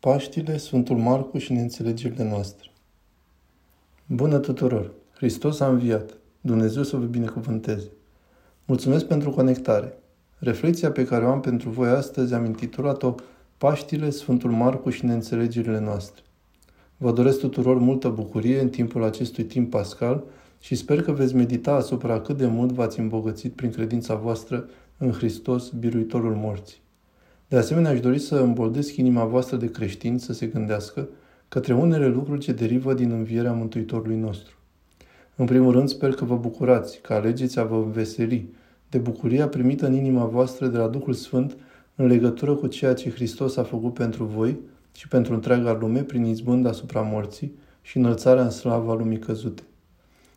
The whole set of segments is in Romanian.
Paștile, Sfântul Marcu și neînțelegerile noastre. Bună tuturor! Hristos a înviat. Dumnezeu să vă binecuvânteze. Mulțumesc pentru conectare. Reflexia pe care o am pentru voi astăzi am intitulat-o Paștile, Sfântul Marcu și neînțelegerile noastre. Vă doresc tuturor multă bucurie în timpul acestui timp pascal și sper că veți medita asupra cât de mult v-ați îmbogățit prin credința voastră în Hristos, biruitorul morții. De asemenea, aș dori să îmboldesc inima voastră de creștini să se gândească către unele lucruri ce derivă din învierea Mântuitorului nostru. În primul rând, sper că vă bucurați, că alegeți a vă înveseli de bucuria primită în inima voastră de la Duhul Sfânt în legătură cu ceea ce Hristos a făcut pentru voi și pentru întreaga lume prin izbând asupra morții și înălțarea în slava lumii căzute.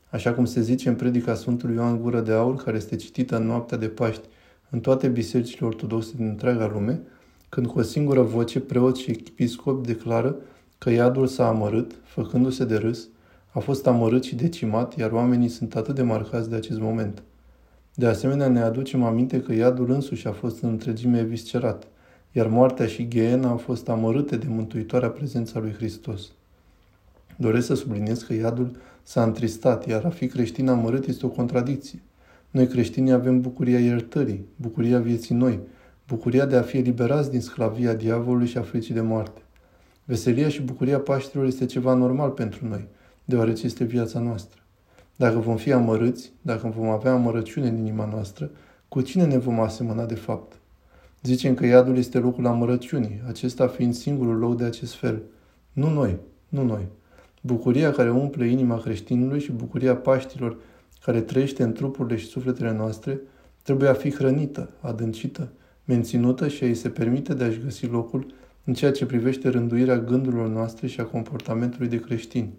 Așa cum se zice în predica Sfântului Ioan Gură de Aur, care este citită în noaptea de Paști în toate bisericile ortodoxe din întreaga lume, când cu o singură voce preot și episcop declară că iadul s-a amărât, făcându-se de râs, a fost amărât și decimat, iar oamenii sunt atât de marcați de acest moment. De asemenea, ne aducem aminte că iadul însuși a fost în întregime eviscerat, iar moartea și gheena au fost amărâte de mântuitoarea prezența lui Hristos. Doresc să subliniez că iadul s-a întristat, iar a fi creștin amărât este o contradicție. Noi creștinii avem bucuria iertării, bucuria vieții noi, bucuria de a fi eliberați din sclavia diavolului și a fricii de moarte. Veselia și bucuria Paștilor este ceva normal pentru noi, deoarece este viața noastră. Dacă vom fi amărâți, dacă vom avea amărăciune în inima noastră, cu cine ne vom asemăna de fapt? Zicem că iadul este locul amărăciunii, acesta fiind singurul loc de acest fel. Nu noi, nu noi. Bucuria care umple inima creștinului și bucuria Paștilor care trăiește în trupurile și sufletele noastre, trebuie a fi hrănită, adâncită, menținută și a îi se permite de a-și găsi locul în ceea ce privește rânduirea gândurilor noastre și a comportamentului de creștini.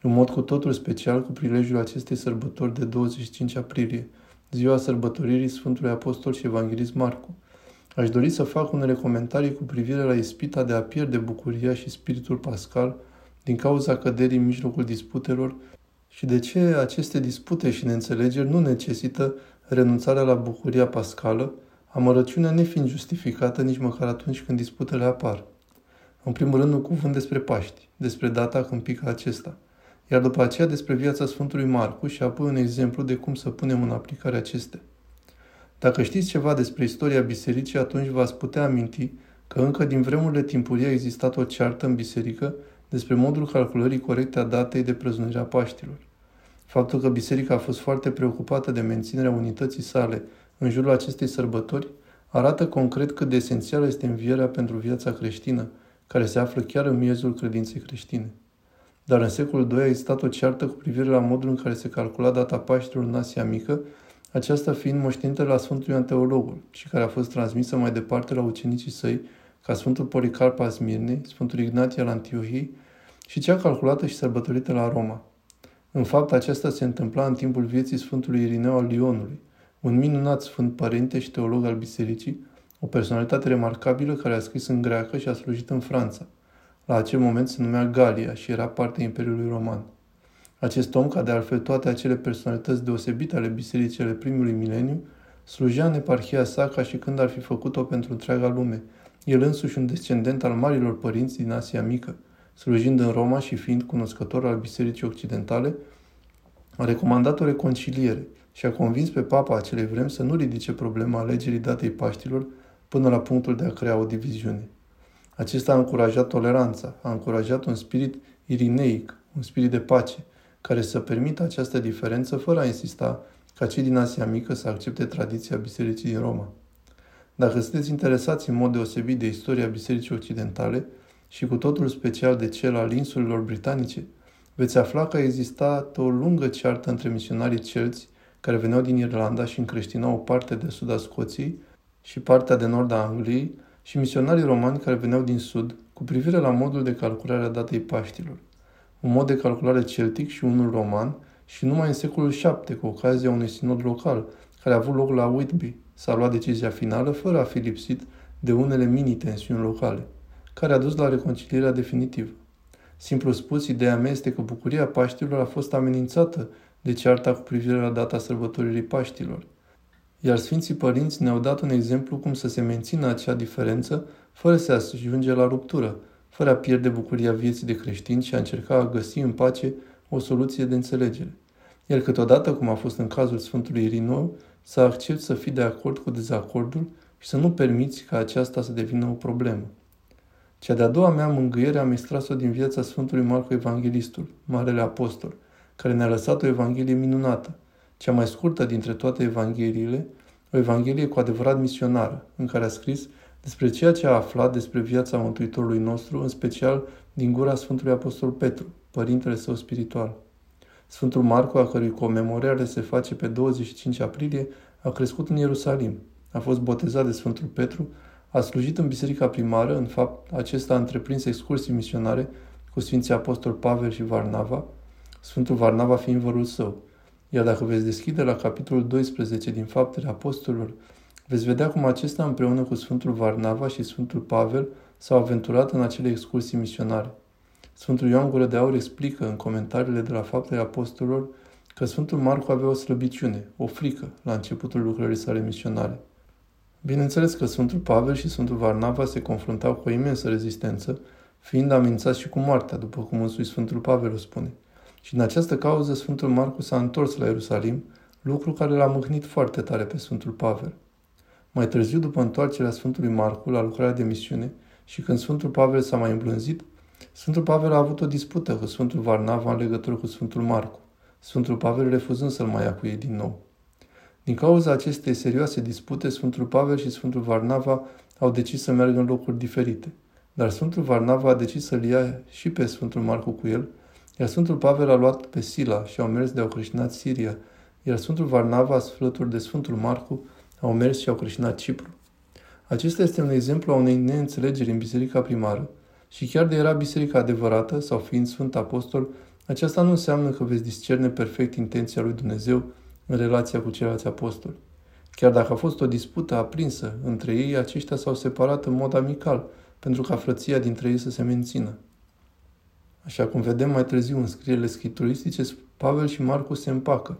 În mod cu totul special cu prilejul acestei sărbători de 25 aprilie, ziua sărbătoririi Sfântului Apostol și Evanghelist Marcu. Aș dori să fac unele comentarii cu privire la ispita de a pierde bucuria și spiritul pascal din cauza căderii în mijlocul disputelor și de ce aceste dispute și neînțelegeri nu necesită renunțarea la bucuria pascală, amărăciunea nefiind justificată nici măcar atunci când disputele apar. În primul rând, un cuvânt despre Paști, despre data când pică acesta, iar după aceea despre viața Sfântului Marcu și apoi un exemplu de cum să punem în aplicare acestea. Dacă știți ceva despre istoria bisericii, atunci v-ați putea aminti că încă din vremurile timpurii a existat o ceartă în biserică despre modul calculării corecte a datei de prăznuire a Paștilor. Faptul că biserica a fost foarte preocupată de menținerea unității sale în jurul acestei sărbători arată concret cât de esențială este învierea pentru viața creștină, care se află chiar în miezul credinței creștine. Dar în secolul II a existat o ceartă cu privire la modul în care se calcula data Paștilor în Asia Mică, aceasta fiind moștenită la Sfântul Ioan Teologul și care a fost transmisă mai departe la ucenicii săi ca Sfântul Policarp al Smirnei, Sfântul Ignatie al Antiohiei și cea calculată și sărbătorită la Roma. În fapt, aceasta se întâmpla în timpul vieții Sfântului Irineu al Lionului, un minunat sfânt părinte și teolog al bisericii, o personalitate remarcabilă care a scris în greacă și a slujit în Franța. La acel moment se numea Galia și era parte a Imperiului Roman. Acest om, ca de altfel toate acele personalități deosebite ale bisericii ale primului mileniu, slujea în eparhia sa ca și când ar fi făcut-o pentru întreaga lume, el însuși un descendent al marilor părinți din Asia Mică, slujind în Roma și fiind cunoscător al Bisericii Occidentale, a recomandat o reconciliere și a convins pe papa acelei vremi să nu ridice problema alegerii datei Paștilor până la punctul de a crea o diviziune. Acesta a încurajat toleranța, a încurajat un spirit irineic, un spirit de pace, care să permită această diferență fără a insista ca cei din Asia Mică să accepte tradiția Bisericii din Roma. Dacă sunteți interesați în mod deosebit de istoria Bisericii Occidentale și cu totul special de cel al insulelor britanice, veți afla că a existat o lungă ceartă între misionarii celți care veneau din Irlanda și încreștinau o parte de sud a Scoției și partea de nord a Angliei și misionarii romani care veneau din sud cu privire la modul de calculare a datei Paștilor. Un mod de calculare celtic și unul roman și numai în secolul VII, cu ocazia unui sinod local, care a avut loc la Whitby, s-a luat decizia finală fără a fi lipsit de unele mini-tensiuni locale, care a dus la reconcilierea definitivă. Simplu spus, ideea mea este că bucuria Paștilor a fost amenințată de cearta cu privire la data sărbătoririi Paștilor. Iar Sfinții Părinți ne-au dat un exemplu cum să se mențină acea diferență fără să se ajunge la ruptură, fără a pierde bucuria vieții de creștin și a încerca a găsi în pace o soluție de înțelegere. Iar câteodată, cum a fost în cazul Sfântului Irinou, să accepti să fii de acord cu dezacordul și să nu permiți ca aceasta să devină o problemă. Cea de-a doua mea mângâiere am extras-o din viața Sfântului Marco Evanghelistul, Marele Apostol, care ne-a lăsat o Evanghelie minunată, cea mai scurtă dintre toate Evangheliile, o Evanghelie cu adevărat misionară, în care a scris despre ceea ce a aflat despre viața Mântuitorului nostru, în special din gura Sfântului Apostol Petru, părintele său spiritual. Sfântul Marco, a cărui comemorare se face pe 25 aprilie, a crescut în Ierusalim, a fost botezat de Sfântul Petru, a slujit în biserica primară, în fapt, acesta a întreprins excursii misionare cu Sfinții Apostol Pavel și Varnava, Sfântul Varnava fiind vărul său. Iar dacă veți deschide la capitolul 12 din Faptele Apostolilor, veți vedea cum acesta împreună cu Sfântul Varnava și Sfântul Pavel s-au aventurat în acele excursii misionare. Sfântul Ioan Gură de Aur explică în comentariile de la Faptele Apostolilor că Sfântul Marcu avea o slăbiciune, o frică, la începutul lucrării sale misionare. Bineînțeles că Sfântul Pavel și Sfântul Varnava se confruntau cu o imensă rezistență, fiind amenințați și cu moartea, după cum însuși Sfântul Pavel o spune. Și în această cauză Sfântul Marcu s-a întors la Ierusalim, lucru care l-a mâhnit foarte tare pe Sfântul Pavel. Mai târziu, după întoarcerea Sfântului Marcu la lucrarea de misiune și când Sfântul Pavel s-a mai îmblânzit, Sfântul Pavel a avut o dispută cu Sfântul Varnava în legătură cu Sfântul Marcu, Sfântul Pavel refuzând să-l mai ia cu ei din nou. Din cauza acestei serioase dispute, Sfântul Pavel și Sfântul Varnava au decis să meargă în locuri diferite, dar Sfântul Varnava a decis să-l ia și pe Sfântul Marcu cu el, iar Sfântul Pavel a luat pe Sila și au mers de au creștinat Siria, iar Sfântul Varnava, sfături de Sfântul Marcu, au mers și au creștinat Cipru. Acesta este un exemplu a unei neînțelegeri în biserica primară și chiar de era biserica adevărată sau fiind Sfânt Apostol, aceasta nu înseamnă că veți discerne perfect intenția lui Dumnezeu în relația cu ceilalți apostoli. Chiar dacă a fost o dispută aprinsă între ei, aceștia s-au separat în mod amical, pentru ca frăția dintre ei să se mențină. Așa cum vedem mai târziu în scrierile scripturistice, Pavel și Marcus se împacă.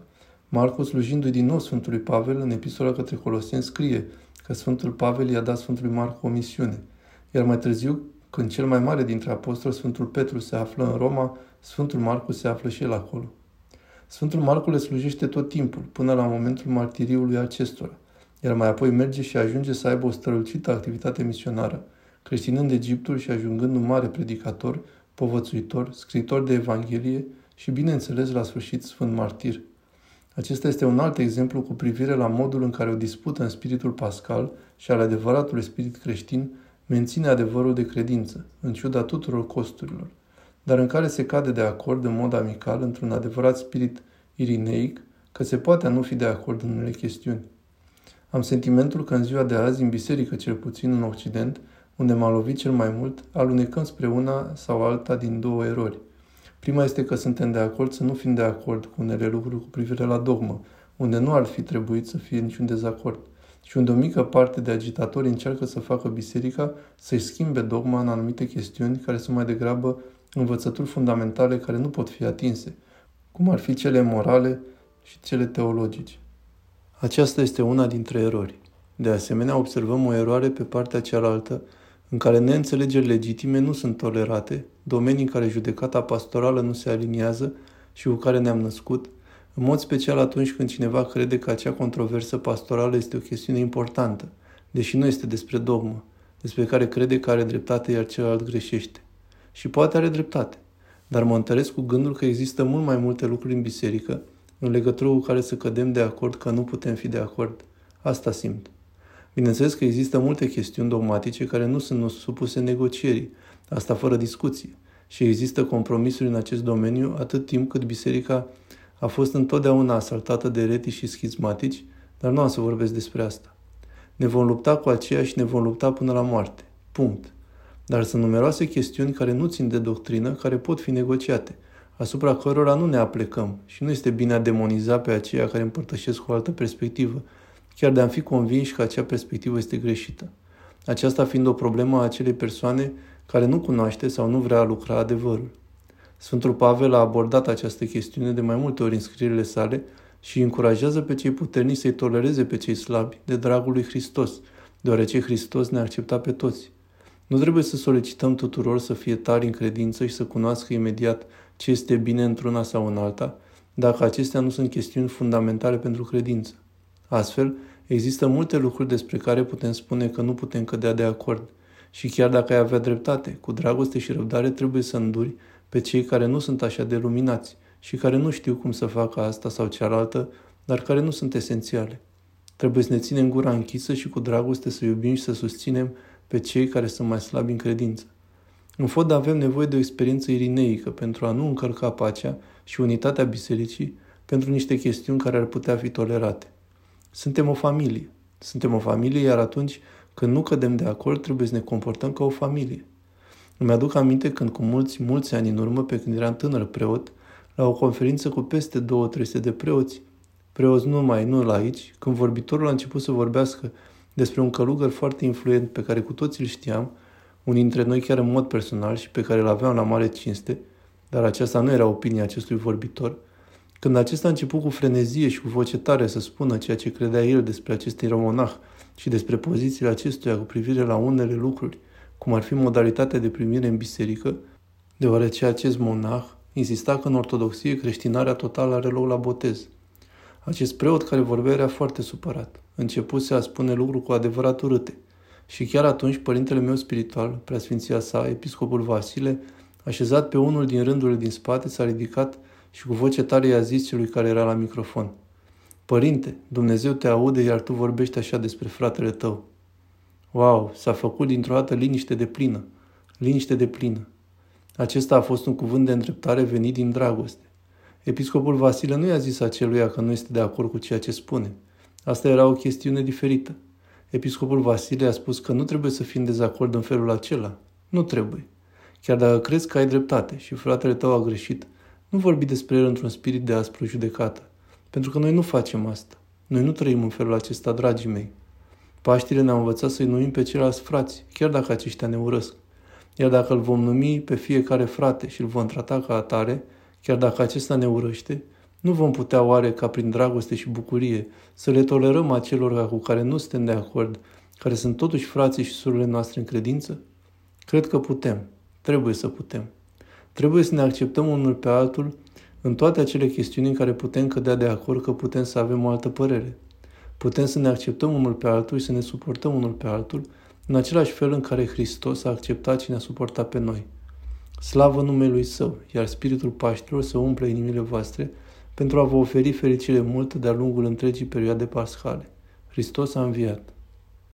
Marcus, slujindu-i din nou Sfântului Pavel, în epistola către Coloseni, scrie că Sfântul Pavel i-a dat Sfântului Marcu o misiune. Iar mai târziu, când cel mai mare dintre apostoli, Sfântul Petru, se află în Roma, Sfântul Marcu se află și el acolo. Sfântul Marcu le slujește tot timpul, până la momentul martiriului acestora, iar mai apoi merge și ajunge să aibă o strălucită activitate misionară, creștinând Egiptul și ajungând un mare predicator, povățuitor, scriitor de Evanghelie și, bineînțeles, la sfârșit, Sfânt Martir. Acesta este un alt exemplu cu privire la modul în care o dispută în spiritul pascal și al adevăratului spirit creștin menține adevărul de credință, în ciuda tuturor costurilor dar în care se cade de acord în mod amical într-un adevărat spirit irineic că se poate a nu fi de acord în unele chestiuni. Am sentimentul că în ziua de azi, în biserică cel puțin în Occident, unde m-a lovit cel mai mult, alunecăm spre una sau alta din două erori. Prima este că suntem de acord să nu fim de acord cu unele lucruri cu privire la dogmă, unde nu ar fi trebuit să fie niciun dezacord și unde o mică parte de agitatori încearcă să facă biserica să-și schimbe dogma în anumite chestiuni care sunt mai degrabă învățături fundamentale care nu pot fi atinse, cum ar fi cele morale și cele teologice. Aceasta este una dintre erori. De asemenea, observăm o eroare pe partea cealaltă, în care neînțelegeri legitime nu sunt tolerate, domenii în care judecata pastorală nu se aliniază și cu care ne-am născut, în mod special atunci când cineva crede că acea controversă pastorală este o chestiune importantă, deși nu este despre dogmă, despre care crede că are dreptate iar celălalt greșește. Și poate are dreptate. Dar mă întăresc cu gândul că există mult mai multe lucruri în biserică în legătură cu care să cădem de acord că nu putem fi de acord. Asta simt. Bineînțeles că există multe chestiuni dogmatice care nu sunt supuse negocierii, asta fără discuție. Și există compromisuri în acest domeniu atât timp cât biserica a fost întotdeauna asaltată de reti și schizmatici, dar nu am să vorbesc despre asta. Ne vom lupta cu aceea și ne vom lupta până la moarte. Punct. Dar sunt numeroase chestiuni care nu țin de doctrină, care pot fi negociate, asupra cărora nu ne aplecăm și nu este bine a demoniza pe aceia care împărtășesc o altă perspectivă, chiar de a fi convinși că acea perspectivă este greșită. Aceasta fiind o problemă a acelei persoane care nu cunoaște sau nu vrea lucra adevărul. Sfântul Pavel a abordat această chestiune de mai multe ori în scrierile sale și încurajează pe cei puternici să-i tolereze pe cei slabi de dragul lui Hristos, deoarece Hristos ne-a acceptat pe toți. Nu trebuie să solicităm tuturor să fie tari în credință și să cunoască imediat ce este bine într-una sau în alta, dacă acestea nu sunt chestiuni fundamentale pentru credință. Astfel, există multe lucruri despre care putem spune că nu putem cădea de acord. Și chiar dacă ai avea dreptate, cu dragoste și răbdare trebuie să înduri pe cei care nu sunt așa de luminați și care nu știu cum să facă asta sau cealaltă, dar care nu sunt esențiale. Trebuie să ne ținem gura închisă și cu dragoste să iubim și să susținem pe cei care sunt mai slabi în credință. În fond avem nevoie de o experiență irineică pentru a nu încărca pacea și unitatea bisericii pentru niște chestiuni care ar putea fi tolerate. Suntem o familie. Suntem o familie, iar atunci când nu cădem de acord, trebuie să ne comportăm ca o familie. Îmi aduc aminte când cu mulți, mulți ani în urmă, pe când eram tânăr preot, la o conferință cu peste 2-300 de preoți, preoți nu numai, nu la aici, când vorbitorul a început să vorbească despre un călugăr foarte influent pe care cu toții îl știam, unii dintre noi chiar în mod personal și pe care îl aveam la mare cinste, dar aceasta nu era opinia acestui vorbitor, când acesta a început cu frenezie și cu voce tare să spună ceea ce credea el despre acest romonah și despre pozițiile acestuia cu privire la unele lucruri, cum ar fi modalitatea de primire în biserică, deoarece acest monah insista că în ortodoxie creștinarea totală are loc la botez. Acest preot care vorbea era foarte supărat. Începuse a spune lucruri cu adevărat urâte. Și chiar atunci părintele meu spiritual, preasfinția sa, episcopul Vasile, așezat pe unul din rândurile din spate, s-a ridicat și cu voce tare i-a zis celui care era la microfon. Părinte, Dumnezeu te aude, iar tu vorbești așa despre fratele tău. Wow, s-a făcut dintr-o dată liniște de plină. Liniște de plină. Acesta a fost un cuvânt de îndreptare venit din dragoste. Episcopul Vasile nu i-a zis aceluia că nu este de acord cu ceea ce spune. Asta era o chestiune diferită. Episcopul Vasile a spus că nu trebuie să fim în dezacord în felul acela. Nu trebuie. Chiar dacă crezi că ai dreptate și fratele tău a greșit, nu vorbi despre el într-un spirit de aspră judecată. Pentru că noi nu facem asta. Noi nu trăim în felul acesta, dragii mei. Paștile ne-au învățat să-i numim pe ceilalți frați, chiar dacă aceștia ne urăsc. Iar dacă îl vom numi pe fiecare frate și îl vom trata ca atare, chiar dacă acesta ne urăște, nu vom putea oare ca prin dragoste și bucurie să le tolerăm acelor cu care nu suntem de acord, care sunt totuși frații și surorile noastre în credință? Cred că putem. Trebuie să putem. Trebuie să ne acceptăm unul pe altul în toate acele chestiuni în care putem cădea de acord că putem să avem o altă părere. Putem să ne acceptăm unul pe altul și să ne suportăm unul pe altul în același fel în care Hristos a acceptat și ne-a suportat pe noi. Slavă numelui Său, iar Spiritul Paștilor să umple inimile voastre pentru a vă oferi fericire multă de-a lungul întregii perioade paschale. Hristos a înviat!